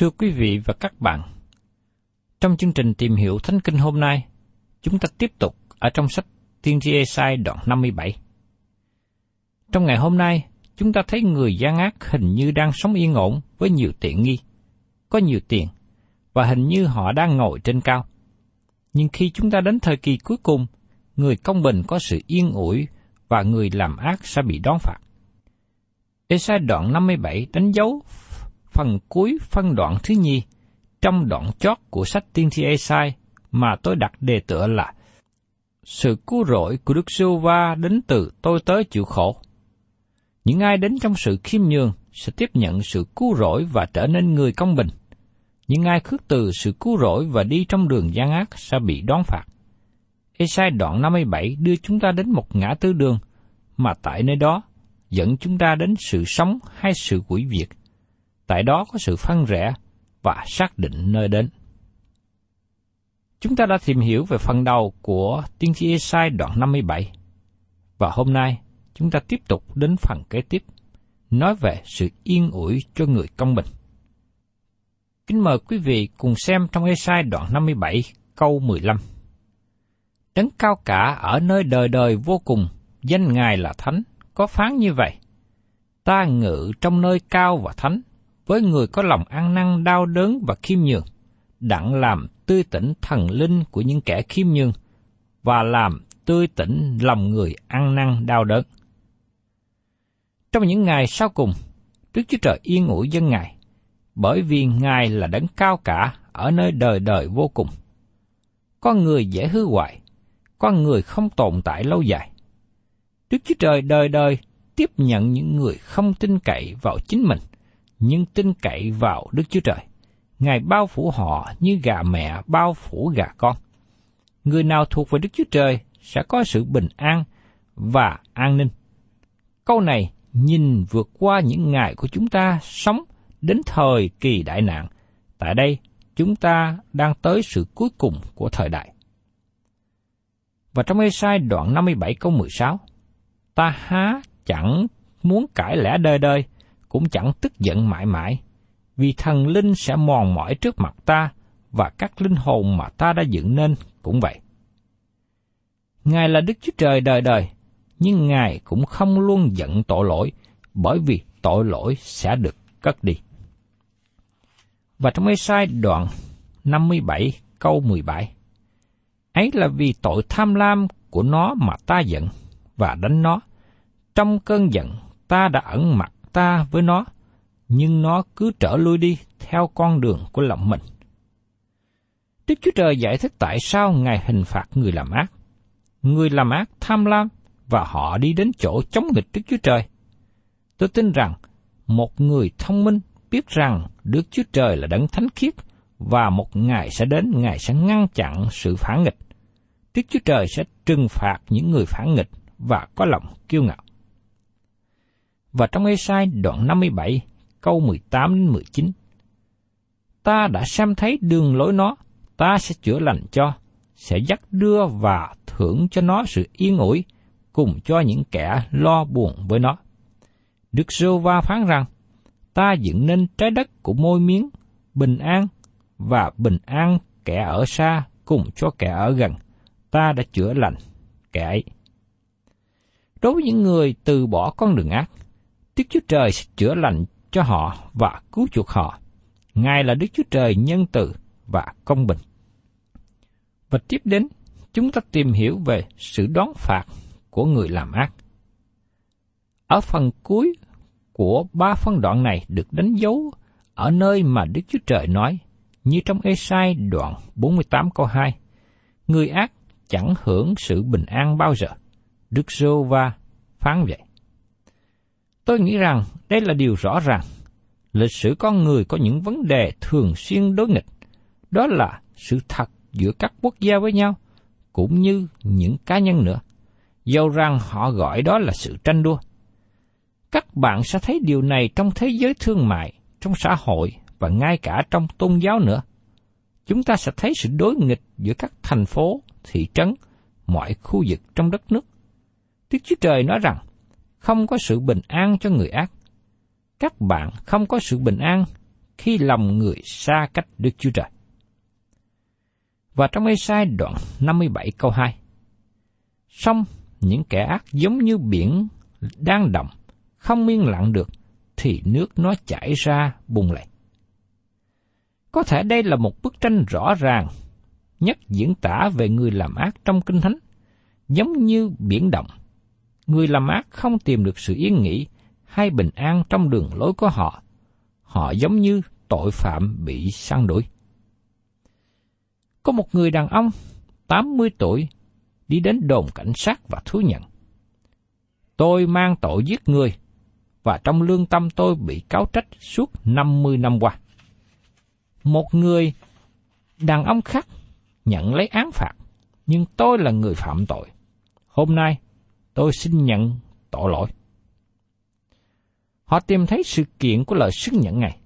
Thưa quý vị và các bạn, trong chương trình tìm hiểu Thánh Kinh hôm nay, chúng ta tiếp tục ở trong sách Tiên tri Esai đoạn 57. Trong ngày hôm nay, chúng ta thấy người gian ác hình như đang sống yên ổn với nhiều tiện nghi, có nhiều tiền, và hình như họ đang ngồi trên cao. Nhưng khi chúng ta đến thời kỳ cuối cùng, người công bình có sự yên ủi và người làm ác sẽ bị đón phạt. Esai đoạn 57 đánh dấu phần cuối phân đoạn thứ nhì trong đoạn chót của sách tiên thi Esai mà tôi đặt đề tựa là Sự cứu rỗi của Đức Sưu va đến từ tôi tới chịu khổ. Những ai đến trong sự khiêm nhường sẽ tiếp nhận sự cứu rỗi và trở nên người công bình. Những ai khước từ sự cứu rỗi và đi trong đường gian ác sẽ bị đón phạt. Esai đoạn 57 đưa chúng ta đến một ngã tư đường, mà tại nơi đó dẫn chúng ta đến sự sống hay sự quỷ diệt. Tại đó có sự phân rẽ và xác định nơi đến. Chúng ta đã tìm hiểu về phần đầu của tiên tri Esai đoạn 57. Và hôm nay, chúng ta tiếp tục đến phần kế tiếp, nói về sự yên ủi cho người công bình. Kính mời quý vị cùng xem trong Esai đoạn 57 câu 15. Đấng cao cả ở nơi đời đời vô cùng, danh Ngài là Thánh, có phán như vậy. Ta ngự trong nơi cao và thánh, với người có lòng ăn năn đau đớn và khiêm nhường, đặng làm tươi tỉnh thần linh của những kẻ khiêm nhường, và làm tươi tỉnh lòng người ăn năn đau đớn. Trong những ngày sau cùng, Đức Chúa Trời yên ủi dân Ngài, bởi vì Ngài là đấng cao cả ở nơi đời đời vô cùng. Con người dễ hư hoại, con người không tồn tại lâu dài. Đức Chúa Trời đời đời tiếp nhận những người không tin cậy vào chính mình, nhưng tin cậy vào Đức Chúa Trời. Ngài bao phủ họ như gà mẹ bao phủ gà con. Người nào thuộc về Đức Chúa Trời sẽ có sự bình an và an ninh. Câu này nhìn vượt qua những ngày của chúng ta sống đến thời kỳ đại nạn. Tại đây, chúng ta đang tới sự cuối cùng của thời đại. Và trong Ê-sai đoạn 57 câu 16, ta há chẳng muốn cãi lẽ đời đời, cũng chẳng tức giận mãi mãi, vì thần linh sẽ mòn mỏi trước mặt ta, và các linh hồn mà ta đã dựng nên cũng vậy. Ngài là Đức Chúa Trời đời đời, nhưng Ngài cũng không luôn giận tội lỗi, bởi vì tội lỗi sẽ được cất đi. Và trong Ê-sai đoạn 57 câu 17. Ấy là vì tội tham lam của nó mà ta giận và đánh nó. Trong cơn giận ta đã ẩn mặt ta với nó, nhưng nó cứ trở lui đi theo con đường của lòng mình. Đức Chúa Trời giải thích tại sao Ngài hình phạt người làm ác. Người làm ác tham lam và họ đi đến chỗ chống nghịch Đức Chúa Trời. Tôi tin rằng một người thông minh biết rằng Đức Chúa Trời là đấng thánh khiết và một ngày sẽ đến Ngài sẽ ngăn chặn sự phản nghịch. Đức Chúa Trời sẽ trừng phạt những người phản nghịch và có lòng kiêu ngạo. Và trong Ê-sai đoạn 57, câu 18 đến 19. Ta đã xem thấy đường lối nó, ta sẽ chữa lành cho, sẽ dắt đưa và thưởng cho nó sự yên ủi, cùng cho những kẻ lo buồn với nó. Đức Sô Va phán rằng, ta dựng nên trái đất của môi miếng, bình an, và bình an kẻ ở xa cùng cho kẻ ở gần, ta đã chữa lành kẻ ấy. Đối với những người từ bỏ con đường ác, Đức Chúa Trời sẽ chữa lành cho họ và cứu chuộc họ. Ngài là Đức Chúa Trời nhân từ và công bình. Và tiếp đến, chúng ta tìm hiểu về sự đón phạt của người làm ác. Ở phần cuối của ba phân đoạn này được đánh dấu ở nơi mà Đức Chúa Trời nói, như trong Esai đoạn 48 câu 2, Người ác chẳng hưởng sự bình an bao giờ. Đức Giô Va phán vậy. Tôi nghĩ rằng đây là điều rõ ràng. Lịch sử con người có những vấn đề thường xuyên đối nghịch. Đó là sự thật giữa các quốc gia với nhau, cũng như những cá nhân nữa. Dầu rằng họ gọi đó là sự tranh đua. Các bạn sẽ thấy điều này trong thế giới thương mại, trong xã hội và ngay cả trong tôn giáo nữa. Chúng ta sẽ thấy sự đối nghịch giữa các thành phố, thị trấn, mọi khu vực trong đất nước. Đức Chúa Trời nói rằng, không có sự bình an cho người ác. Các bạn không có sự bình an khi lòng người xa cách Đức Chúa Trời. Và trong ê sai đoạn 57 câu 2. Xong, những kẻ ác giống như biển đang động, không yên lặng được, thì nước nó chảy ra bùng lại. Có thể đây là một bức tranh rõ ràng nhất diễn tả về người làm ác trong Kinh Thánh, giống như biển động. Người làm ác không tìm được sự yên nghỉ hay bình an trong đường lối của họ. Họ giống như tội phạm bị săn đuổi. Có một người đàn ông 80 tuổi đi đến đồn cảnh sát và thú nhận. Tôi mang tội giết người và trong lương tâm tôi bị cáo trách suốt 50 năm qua. Một người đàn ông khác nhận lấy án phạt, nhưng tôi là người phạm tội. Hôm nay, tôi xin nhận tội lỗi. Họ tìm thấy sự kiện của lời xưng nhận này,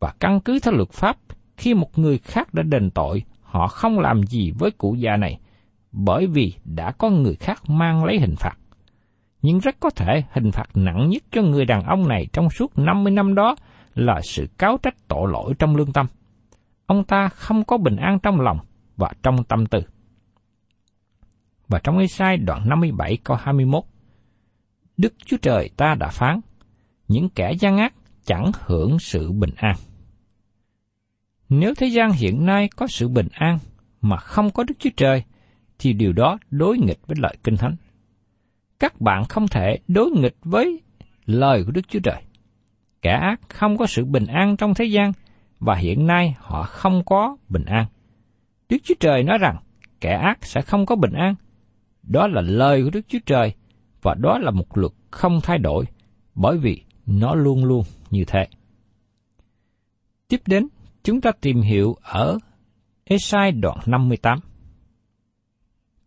và căn cứ theo luật pháp, khi một người khác đã đền tội, họ không làm gì với cụ già này, bởi vì đã có người khác mang lấy hình phạt. Nhưng rất có thể hình phạt nặng nhất cho người đàn ông này trong suốt 50 năm đó là sự cáo trách tội lỗi trong lương tâm. Ông ta không có bình an trong lòng và trong tâm tư. Và trong Ê-sai đoạn 57 câu 21, Đức Chúa Trời ta đã phán, những kẻ gian ác chẳng hưởng sự bình an. Nếu thế gian hiện nay có sự bình an mà không có Đức Chúa Trời, thì điều đó đối nghịch với lời Kinh Thánh. Các bạn không thể đối nghịch với lời của Đức Chúa Trời. Kẻ ác không có sự bình an trong thế gian, và hiện nay họ không có bình an. Đức Chúa Trời nói rằng kẻ ác sẽ không có bình an. Đó là lời của Đức Chúa Trời và đó là một luật không thay đổi bởi vì nó luôn luôn như thế. Tiếp đến, chúng ta tìm hiểu ở Esai đoạn 58.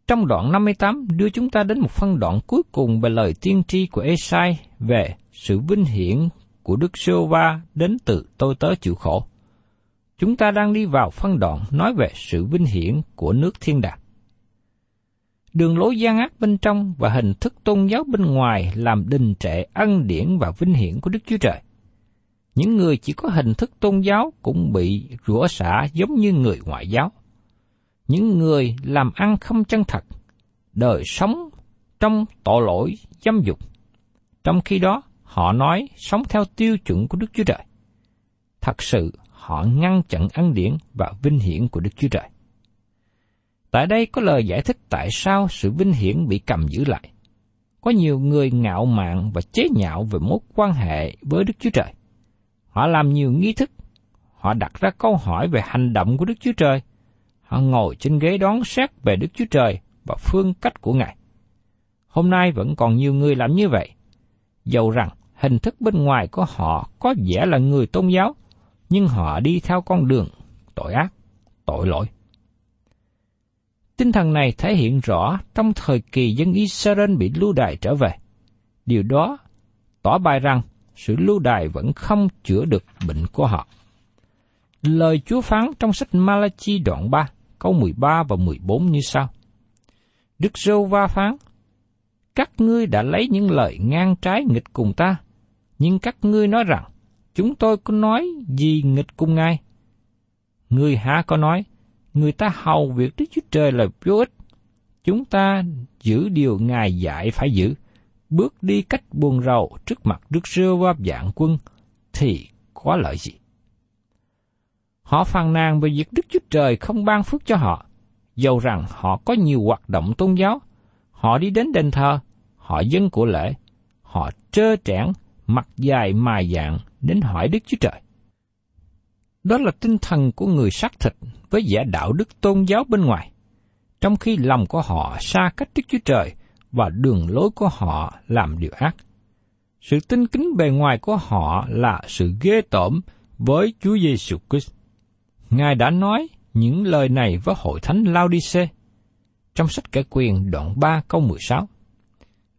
Trong đoạn 58 đưa chúng ta đến một phân đoạn cuối cùng về lời tiên tri của Esai về sự vinh hiển của Đức giê va đến từ tôi tớ chịu khổ. Chúng ta đang đi vào phân đoạn nói về sự vinh hiển của nước thiên đàng. Đường lối gian ác bên trong và hình thức tôn giáo bên ngoài làm đình trệ ân điển và vinh hiển của Đức Chúa Trời. Những người chỉ có hình thức tôn giáo cũng bị rủa xả giống như người ngoại giáo. Những người làm ăn không chân thật, đời sống trong tội lỗi dâm dục. Trong khi đó, họ nói sống theo tiêu chuẩn của Đức Chúa Trời. Thật sự, họ ngăn chặn ân điển và vinh hiển của Đức Chúa Trời. Tại đây có lời giải thích tại sao sự vinh hiển bị cầm giữ lại. Có nhiều người ngạo mạn và chế nhạo về mối quan hệ với Đức Chúa Trời. Họ làm nhiều nghi thức. Họ đặt ra câu hỏi về hành động của Đức Chúa Trời. Họ ngồi trên ghế đón xét về Đức Chúa Trời và phương cách của Ngài. Hôm nay vẫn còn nhiều người làm như vậy. Dầu rằng hình thức bên ngoài của họ có vẻ là người tôn giáo, nhưng họ đi theo con đường tội ác, tội lỗi. Tinh thần này thể hiện rõ trong thời kỳ dân Israel bị lưu đày trở về. Điều đó tỏ bài rằng sự lưu đày vẫn không chữa được bệnh của họ. Lời Chúa phán trong sách Malachi đoạn 3, câu 13 và 14 như sau. Đức Rô Va phán, Các ngươi đã lấy những lời ngang trái nghịch cùng ta, nhưng các ngươi nói rằng, chúng tôi có nói gì nghịch cùng Ngài? Ngươi há có nói, người ta hầu việc Đức Chúa Trời là vô ích. Chúng ta giữ điều Ngài dạy phải giữ, bước đi cách buồn rầu trước mặt Đức Rêu Va dạng quân, thì có lợi gì? Họ phàn nàn về việc Đức Chúa Trời không ban phước cho họ, dầu rằng họ có nhiều hoạt động tôn giáo, họ đi đến đền thờ, họ dân của lễ, họ trơ trẽn, mặt dài mài dạng đến hỏi Đức Chúa Trời. Đó là tinh thần của người xác thịt với vẻ đạo đức tôn giáo bên ngoài, trong khi lòng của họ xa cách Đức Chúa Trời và đường lối của họ làm điều ác. Sự tinh kính bề ngoài của họ là sự ghê tởm với Chúa Giêsu Christ. Ngài đã nói những lời này với hội thánh Laodice trong sách kể quyền đoạn 3 câu 16.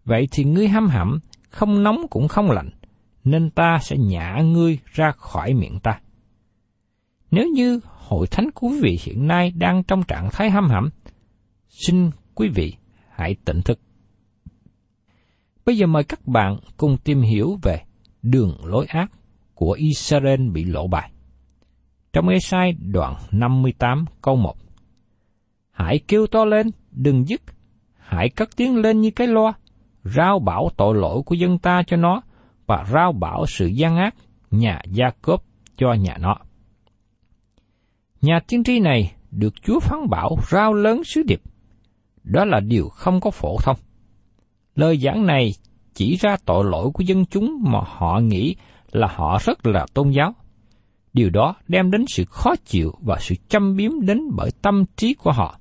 Vậy thì ngươi hăm hẩm, không nóng cũng không lạnh, nên ta sẽ nhả ngươi ra khỏi miệng ta. Nếu như hội thánh của quý vị hiện nay đang trong trạng thái hăm hẩm, xin quý vị hãy tỉnh thức. Bây giờ mời các bạn cùng tìm hiểu về đường lối ác của Israel bị lộ bài. Trong Esai đoạn 58 câu 1 Hãy kêu to lên, đừng dứt, hãy cất tiếng lên như cái loa, rao bảo tội lỗi của dân ta cho nó, và rao bảo sự gian ác nhà Gia Cốp cho nhà nó. Nhà tiên tri này được Chúa phán bảo rao lớn sứ điệp. Đó là điều không có phổ thông. Lời giảng này chỉ ra tội lỗi của dân chúng mà họ nghĩ là họ rất là tôn giáo. Điều đó đem đến sự khó chịu và sự châm biếm đến bởi tâm trí của họ.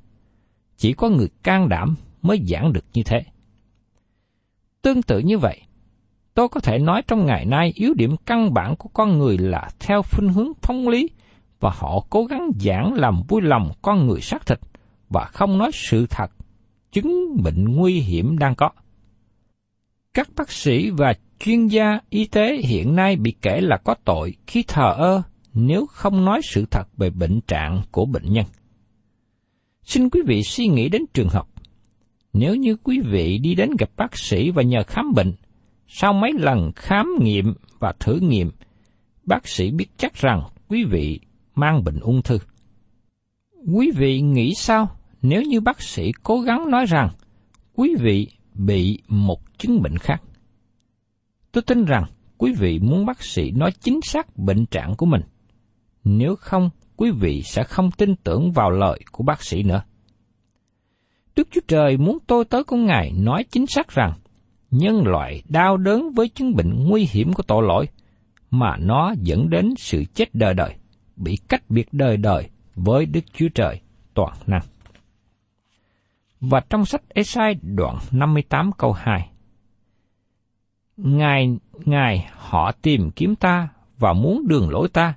Chỉ có người can đảm mới giảng được như thế. Tương tự như vậy, tôi có thể nói trong ngày nay yếu điểm căn bản của con người là theo phương hướng phong lý và họ cố gắng giảng làm vui lòng con người xác thịt và không nói sự thật, chứng bệnh nguy hiểm đang có. Các bác sĩ và chuyên gia y tế hiện nay bị kể là có tội khi thờ ơ nếu không nói sự thật về bệnh trạng của bệnh nhân. Xin quý vị suy nghĩ đến trường hợp. Nếu như quý vị đi đến gặp bác sĩ và nhờ khám bệnh, sau mấy lần khám nghiệm và thử nghiệm, bác sĩ biết chắc rằng quý vị mang bệnh ung thư. Quý vị nghĩ sao nếu như bác sĩ cố gắng nói rằng quý vị bị một chứng bệnh khác? Tôi tin rằng quý vị muốn bác sĩ nói chính xác bệnh trạng của mình. Nếu không, quý vị sẽ không tin tưởng vào lời của bác sĩ nữa. Đức Chúa Trời muốn tôi tới con Ngài nói chính xác rằng nhân loại đau đớn với chứng bệnh nguy hiểm của tội lỗi, mà nó dẫn đến sự chết đời đời bị cách biệt đời đời với Đức Chúa Trời toàn năng. Và trong sách Esai đoạn 58 câu 2 Ngài, Ngài họ tìm kiếm ta và muốn đường lối ta,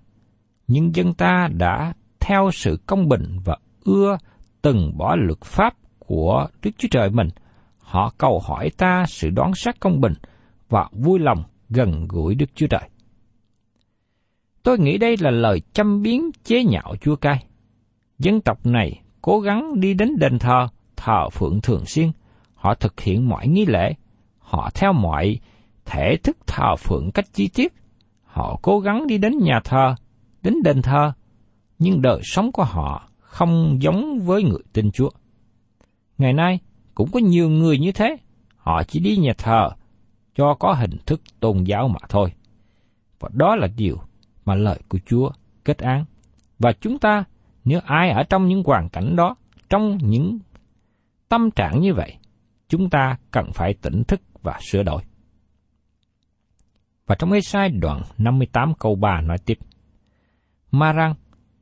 nhưng dân ta đã theo sự công bình và ưa từng bỏ luật pháp của Đức Chúa Trời mình. Họ cầu hỏi ta sự đoán sát công bình và vui lòng gần gũi Đức Chúa Trời. Tôi nghĩ đây là lời châm biếm chế nhạo Chúa Cai. Dân tộc này cố gắng đi đến đền thờ, thờ phượng thường xuyên. Họ thực hiện mọi nghi lễ. Họ theo mọi thể thức thờ phượng cách chi tiết. Họ cố gắng đi đến nhà thờ, đến đền thờ. Nhưng đời sống của họ không giống với người tin Chúa. Ngày nay, cũng có nhiều người như thế. Họ chỉ đi nhà thờ cho có hình thức tôn giáo mà thôi. Và đó là điều mà lời của Chúa kết án. Và chúng ta, nếu ai ở trong những hoàn cảnh đó, trong những tâm trạng như vậy, chúng ta cần phải tỉnh thức và sửa đổi. Và trong Ê-sai đoạn 58 câu 3 nói tiếp. Mà rằng,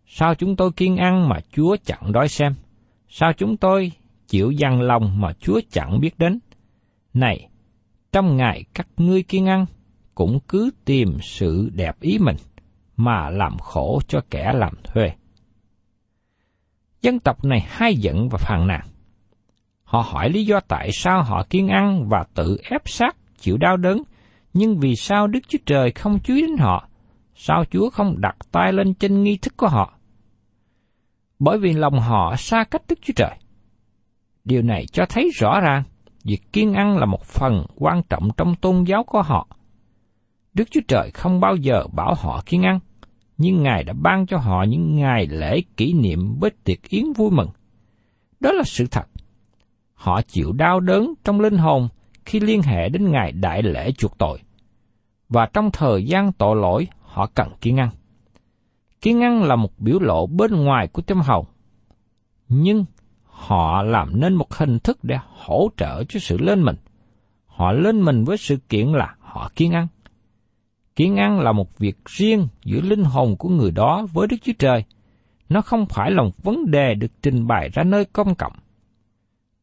sao chúng tôi kiên ăn mà Chúa chẳng đói xem? Sao chúng tôi chịu dằn lòng mà Chúa chẳng biết đến? Này, trong ngày các ngươi kiên ăn, cũng cứ tìm sự đẹp ý mình, mà làm khổ cho kẻ làm thuê. Dân tộc này hay giận và phàn nàn. Họ hỏi lý do tại sao họ kiên ăn và tự ép sát chịu đau đớn, nhưng vì sao Đức Chúa Trời không chú ý đến họ? Sao Chúa không đặt tay lên trên nghi thức của họ? Bởi vì lòng họ xa cách Đức Chúa Trời. Điều này cho thấy rõ ràng việc kiên ăn là một phần quan trọng trong tôn giáo của họ. Đức Chúa Trời không bao giờ bảo họ kiên ăn, nhưng Ngài đã ban cho họ những ngày lễ kỷ niệm với tiệc yến vui mừng. Đó là sự thật. Họ chịu đau đớn trong linh hồn khi liên hệ đến ngày đại lễ chuộc tội. Và trong thời gian tội lỗi, họ cần kiên ngăn. Kiên ngăn là một biểu lộ bên ngoài của tâm hồn. Nhưng họ làm nên một hình thức để hỗ trợ cho sự lên mình. Họ lên mình với sự kiện là họ kiên ngăn. Kiên ăn là một việc riêng giữa linh hồn của người đó với Đức Chúa Trời. Nó không phải là một vấn đề được trình bày ra nơi công cộng.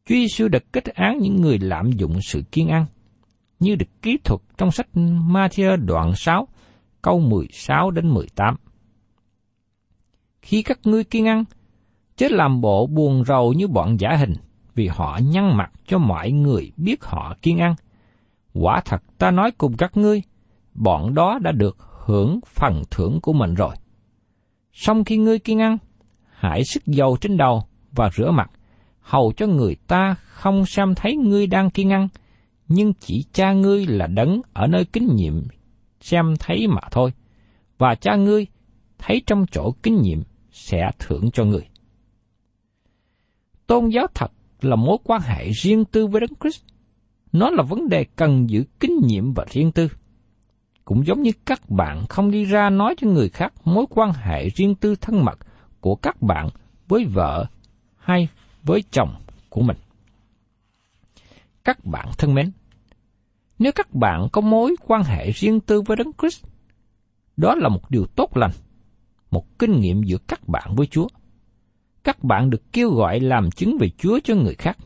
Chúa Giêsu đã kết án những người lạm dụng sự kiên ăn, như được ký thuật trong sách Matthew đoạn 6, câu 16 đến 18. Khi các ngươi kiên ăn, chết làm bộ buồn rầu như bọn giả hình, vì họ nhăn mặt cho mọi người biết họ kiên ăn. Quả thật ta nói cùng các ngươi, bọn đó đã được hưởng phần thưởng của mình rồi. Xong khi ngươi kiên ăn, hãy sức dầu trên đầu và rửa mặt, hầu cho người ta không xem thấy ngươi đang kiên ăn, nhưng chỉ cha ngươi là đấng ở nơi kính nhiệm xem thấy mà thôi, và cha ngươi thấy trong chỗ kính nhiệm sẽ thưởng cho người. Tôn giáo thật là mối quan hệ riêng tư với Đấng Christ. Nó là vấn đề cần giữ kính nhiệm và riêng tư. Cũng giống như các bạn không đi ra nói cho người khác mối quan hệ riêng tư thân mật của các bạn với vợ hay với chồng của mình. Các bạn thân mến, nếu các bạn có mối quan hệ riêng tư với Đấng Christ, đó là một điều tốt lành, một kinh nghiệm giữa các bạn với Chúa. Các bạn được kêu gọi làm chứng về Chúa cho người khác,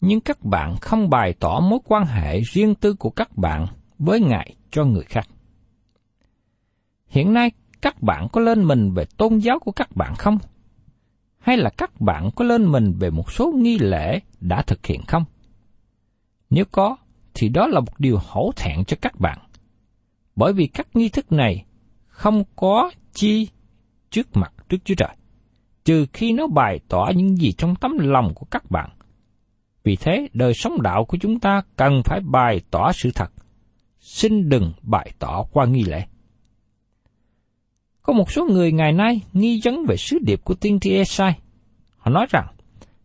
nhưng các bạn không bày tỏ mối quan hệ riêng tư của các bạn với Ngài cho người khác. Hiện nay, các bạn có lên mình về tôn giáo của các bạn không? Hay là các bạn có lên mình về một số nghi lễ đã thực hiện không? Nếu có, thì đó là một điều hổ thẹn cho các bạn. Bởi vì các nghi thức này không có chi trước mặt Đức Chúa Trời, trừ khi nó bày tỏ những gì trong tấm lòng của các bạn. Vì thế, đời sống đạo của chúng ta cần phải bày tỏ sự thật, xin đừng bày tỏ qua nghi lễ. Có một số người ngày nay nghi vấn về sứ điệp của tiên tri Esai. Họ nói rằng,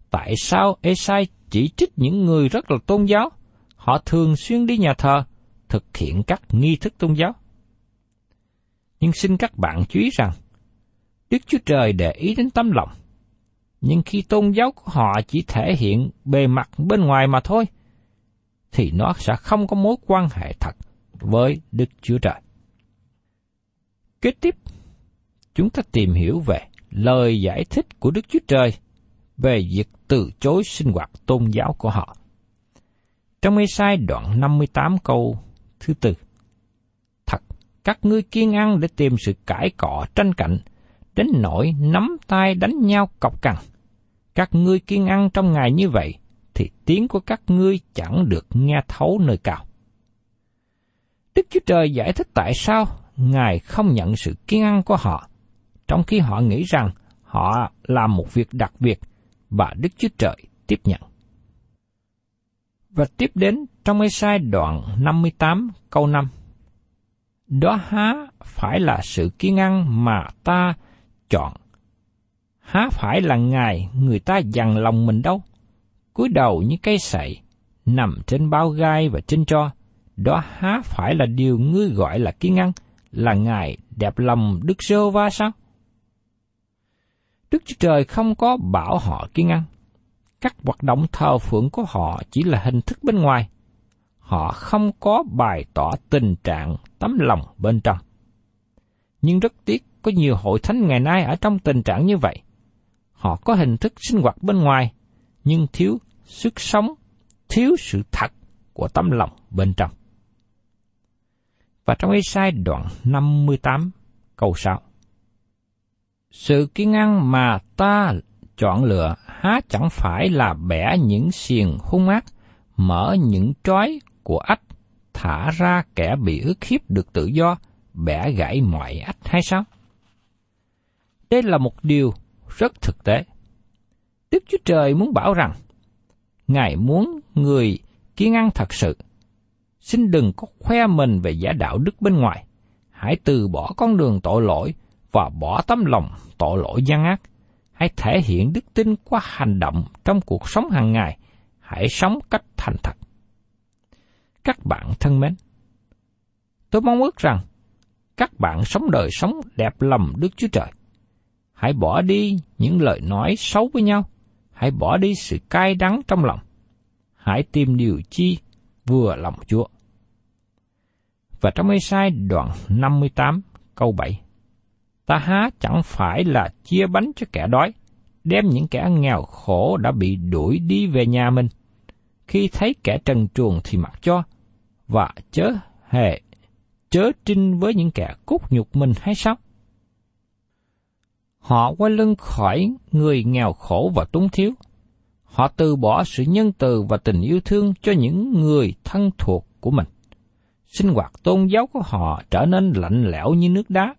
tại sao Esai chỉ trích những người rất là tôn giáo, họ thường xuyên đi nhà thờ, thực hiện các nghi thức tôn giáo. Nhưng xin các bạn chú ý rằng, Đức Chúa Trời để ý đến tấm lòng. Nhưng khi tôn giáo của họ chỉ thể hiện bề mặt bên ngoài mà thôi, thì nó sẽ không có mối quan hệ thật với Đức Chúa Trời. Kế tiếp, chúng ta tìm hiểu về lời giải thích của Đức Chúa Trời về việc từ chối sinh hoạt tôn giáo của họ. Trong mê sai đoạn 58 câu thứ tư, Thật, các ngươi kiên ăn để tìm sự cãi cọ tranh cạnh, đến nỗi nắm tay đánh nhau cọc cằn. Các ngươi kiên ăn trong ngày như vậy, thì tiếng của các ngươi chẳng được nghe thấu nơi cao. Đức Chúa Trời giải thích tại sao Ngài không nhận sự kiên ăn của họ, trong khi họ nghĩ rằng họ làm một việc đặc biệt và Đức Chúa Trời tiếp nhận. Và tiếp đến trong Ê-sai đoạn 58 câu 5. Đó há phải là sự kiên ăn mà ta chọn. Há phải là Ngài người ta dằn lòng mình đâu. cúi đầu như cây sậy, nằm trên bao gai và trên tro. Đó há phải là điều ngươi gọi là kiên ăn, là Ngài đẹp lòng Đức Sơ Va sao? Đức Chúa Trời không có bảo họ kiên ăn. Các hoạt động thờ phượng của họ chỉ là hình thức bên ngoài. Họ không có bày tỏ tình trạng tấm lòng bên trong. Nhưng rất tiếc có nhiều hội thánh ngày nay ở trong tình trạng như vậy. Họ có hình thức sinh hoạt bên ngoài, nhưng thiếu sức sống, thiếu sự thật của tấm lòng bên trong. Và trong Ê-sai đoạn 58 câu 6 Sự kiên ăn mà ta chọn lựa há chẳng phải là bẻ những xiềng hung ác, mở những trói của ách, thả ra kẻ bị ức hiếp được tự do, bẻ gãy mọi ách hay sao? Đây là một điều rất thực tế. Đức Chúa Trời muốn bảo rằng, Ngài muốn người kiên ăn thật sự. Xin đừng có khoe mình về giả đạo đức bên ngoài. Hãy từ bỏ con đường tội lỗi và bỏ tấm lòng tội lỗi gian ác. Hãy thể hiện đức tin qua hành động trong cuộc sống hàng ngày. Hãy sống cách thành thật. Các bạn thân mến, tôi mong ước rằng các bạn sống đời sống đẹp lòng Đức Chúa Trời. Hãy bỏ đi những lời nói xấu với nhau. Hãy bỏ đi sự cay đắng trong lòng. Hãy tìm điều chi vừa lòng Chúa. Và trong Ê-sai đoạn 58 câu 7 Ta há chẳng phải là chia bánh cho kẻ đói, đem những kẻ nghèo khổ đã bị đuổi đi về nhà mình. Khi thấy kẻ trần truồng thì mặc cho, và chớ hề chớ trinh với những kẻ cốt nhục mình hay sao? Họ quay lưng khỏi người nghèo khổ và túng thiếu. Họ từ bỏ sự nhân từ và tình yêu thương cho những người thân thuộc của mình. Sinh hoạt tôn giáo của họ trở nên lạnh lẽo như nước đá.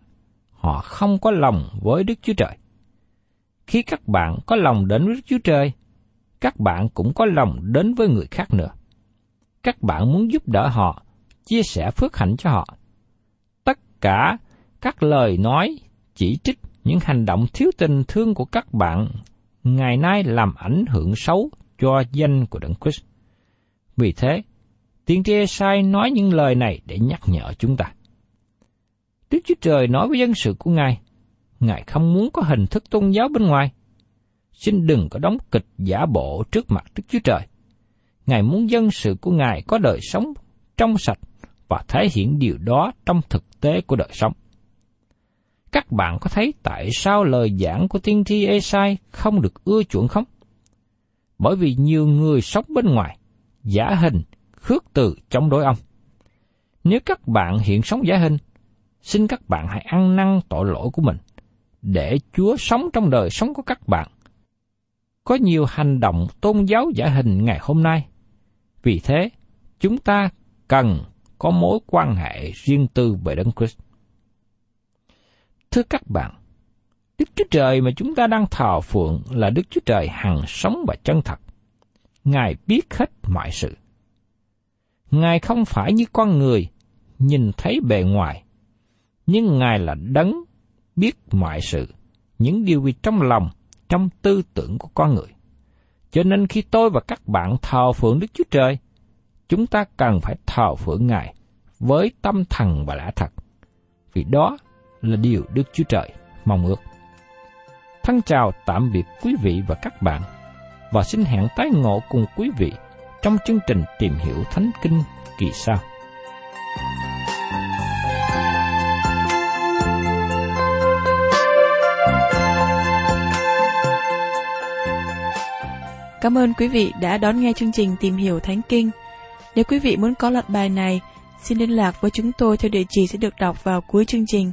Họ không có lòng với Đức Chúa Trời. Khi các bạn có lòng đến với Đức Chúa Trời, các bạn cũng có lòng đến với người khác nữa. Các bạn muốn giúp đỡ họ, chia sẻ phước hạnh cho họ. Tất cả các lời nói, chỉ trích những hành động thiếu tình thương của các bạn ngày nay làm ảnh hưởng xấu cho danh của Đấng Christ. Vì thế, tiên tri sai nói những lời này để nhắc nhở chúng ta. Đức Chúa Trời nói với dân sự của Ngài, Ngài không muốn có hình thức tôn giáo bên ngoài. Xin đừng có đóng kịch giả bộ trước mặt Đức Chúa Trời. Ngài muốn dân sự của Ngài có đời sống trong sạch và thể hiện điều đó trong thực tế của đời sống. Các bạn có thấy tại sao lời giảng của tiên tri Esai không được ưa chuộng không? Bởi vì nhiều người sống bên ngoài, giả hình, khước từ chống đối ông. Nếu các bạn hiện sống giả hình, xin các bạn hãy ăn năn tội lỗi của mình, để Chúa sống trong đời sống của các bạn. Có nhiều hành động tôn giáo giả hình ngày hôm nay. Vì thế, chúng ta cần có mối quan hệ riêng tư về Đấng Christ. Thưa các bạn, Đức Chúa Trời mà chúng ta đang thờ phượng là Đức Chúa Trời hằng sống và chân thật. Ngài biết hết mọi sự. Ngài không phải như con người, nhìn thấy bề ngoài, nhưng Ngài là đấng biết mọi sự, những điều gì trong lòng, trong tư tưởng của con người. Cho nên khi tôi và các bạn thờ phượng Đức Chúa Trời, chúng ta cần phải thờ phượng Ngài với tâm thần và lẽ thật. Vì đó là điều Đức Chúa Trời mong ước. Thân chào tạm biệt quý vị và các bạn và xin hẹn tái ngộ cùng quý vị trong chương trình tìm hiểu Thánh Kinh kỳ sau. Cảm ơn quý vị đã đón nghe chương trình Tìm hiểu Thánh Kinh. Nếu quý vị muốn có loạt bài này, xin liên lạc với chúng tôi theo địa chỉ sẽ được đọc vào cuối chương trình.